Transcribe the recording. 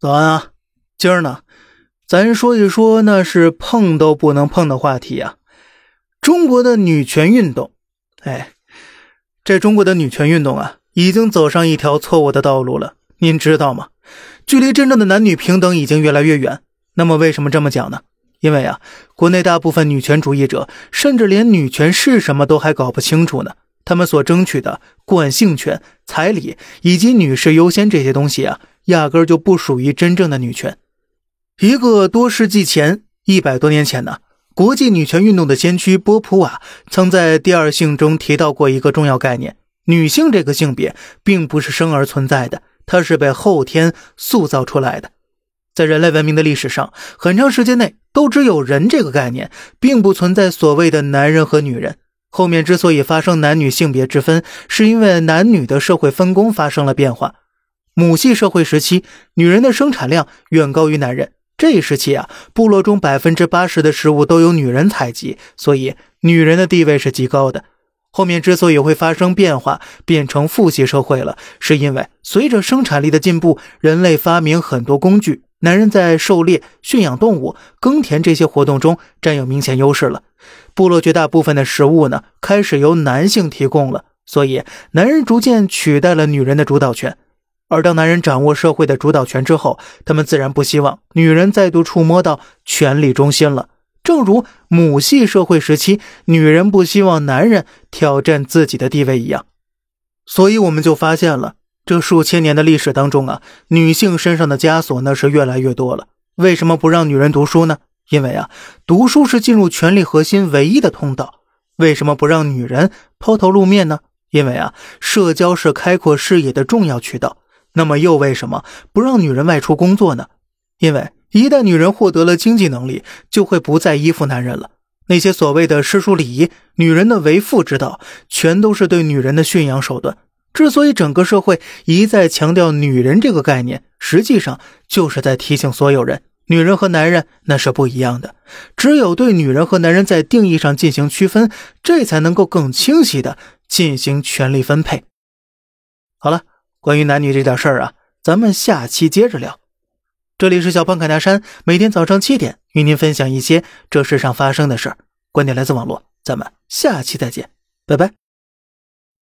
早安啊，今儿呢，咱说一说那是碰都不能碰的话题啊，中国的女权运动。哎，这中国的女权运动啊，已经走上一条错误的道路了。您知道吗？距离真正的男女平等已经越来越远。那么为什么这么讲呢？因为啊，国内大部分女权主义者甚至连女权是什么都还搞不清楚呢。他们所争取的惯性权、彩礼以及女士优先这些东西啊。压根就不属于真正的女权。一个多世纪前，一百多年前呢，国际女权运动的先驱波普瓦曾在《第二性》中提到过一个重要概念：女性这个性别并不是生而存在的，它是被后天塑造出来的。在人类文明的历史上，很长时间内都只有“人”这个概念，并不存在所谓的男人和女人。后面之所以发生男女性别之分，是因为男女的社会分工发生了变化。母系社会时期，女人的生产量远高于男人。这一时期啊，部落中百分之八十的食物都由女人采集，所以女人的地位是极高的。后面之所以会发生变化，变成父系社会了，是因为随着生产力的进步，人类发明很多工具，男人在狩猎、驯养动物、耕田这些活动中占有明显优势了。部落绝大部分的食物呢，开始由男性提供了，所以男人逐渐取代了女人的主导权。而当男人掌握社会的主导权之后，他们自然不希望女人再度触摸到权力中心了。正如母系社会时期，女人不希望男人挑战自己的地位一样。所以，我们就发现了这数千年的历史当中啊，女性身上的枷锁那是越来越多了。为什么不让女人读书呢？因为啊，读书是进入权力核心唯一的通道。为什么不让女人抛头露面呢？因为啊，社交是开阔视野的重要渠道。那么又为什么不让女人外出工作呢？因为一旦女人获得了经济能力，就会不再依附男人了。那些所谓的诗书礼仪、女人的为妇之道，全都是对女人的驯养手段。之所以整个社会一再强调女人这个概念，实际上就是在提醒所有人：女人和男人那是不一样的。只有对女人和男人在定义上进行区分，这才能够更清晰的进行权力分配。好了。关于男女这点事儿啊，咱们下期接着聊。这里是小胖侃大山，每天早上七点与您分享一些这世上发生的事儿。观点来自网络，咱们下期再见，拜拜。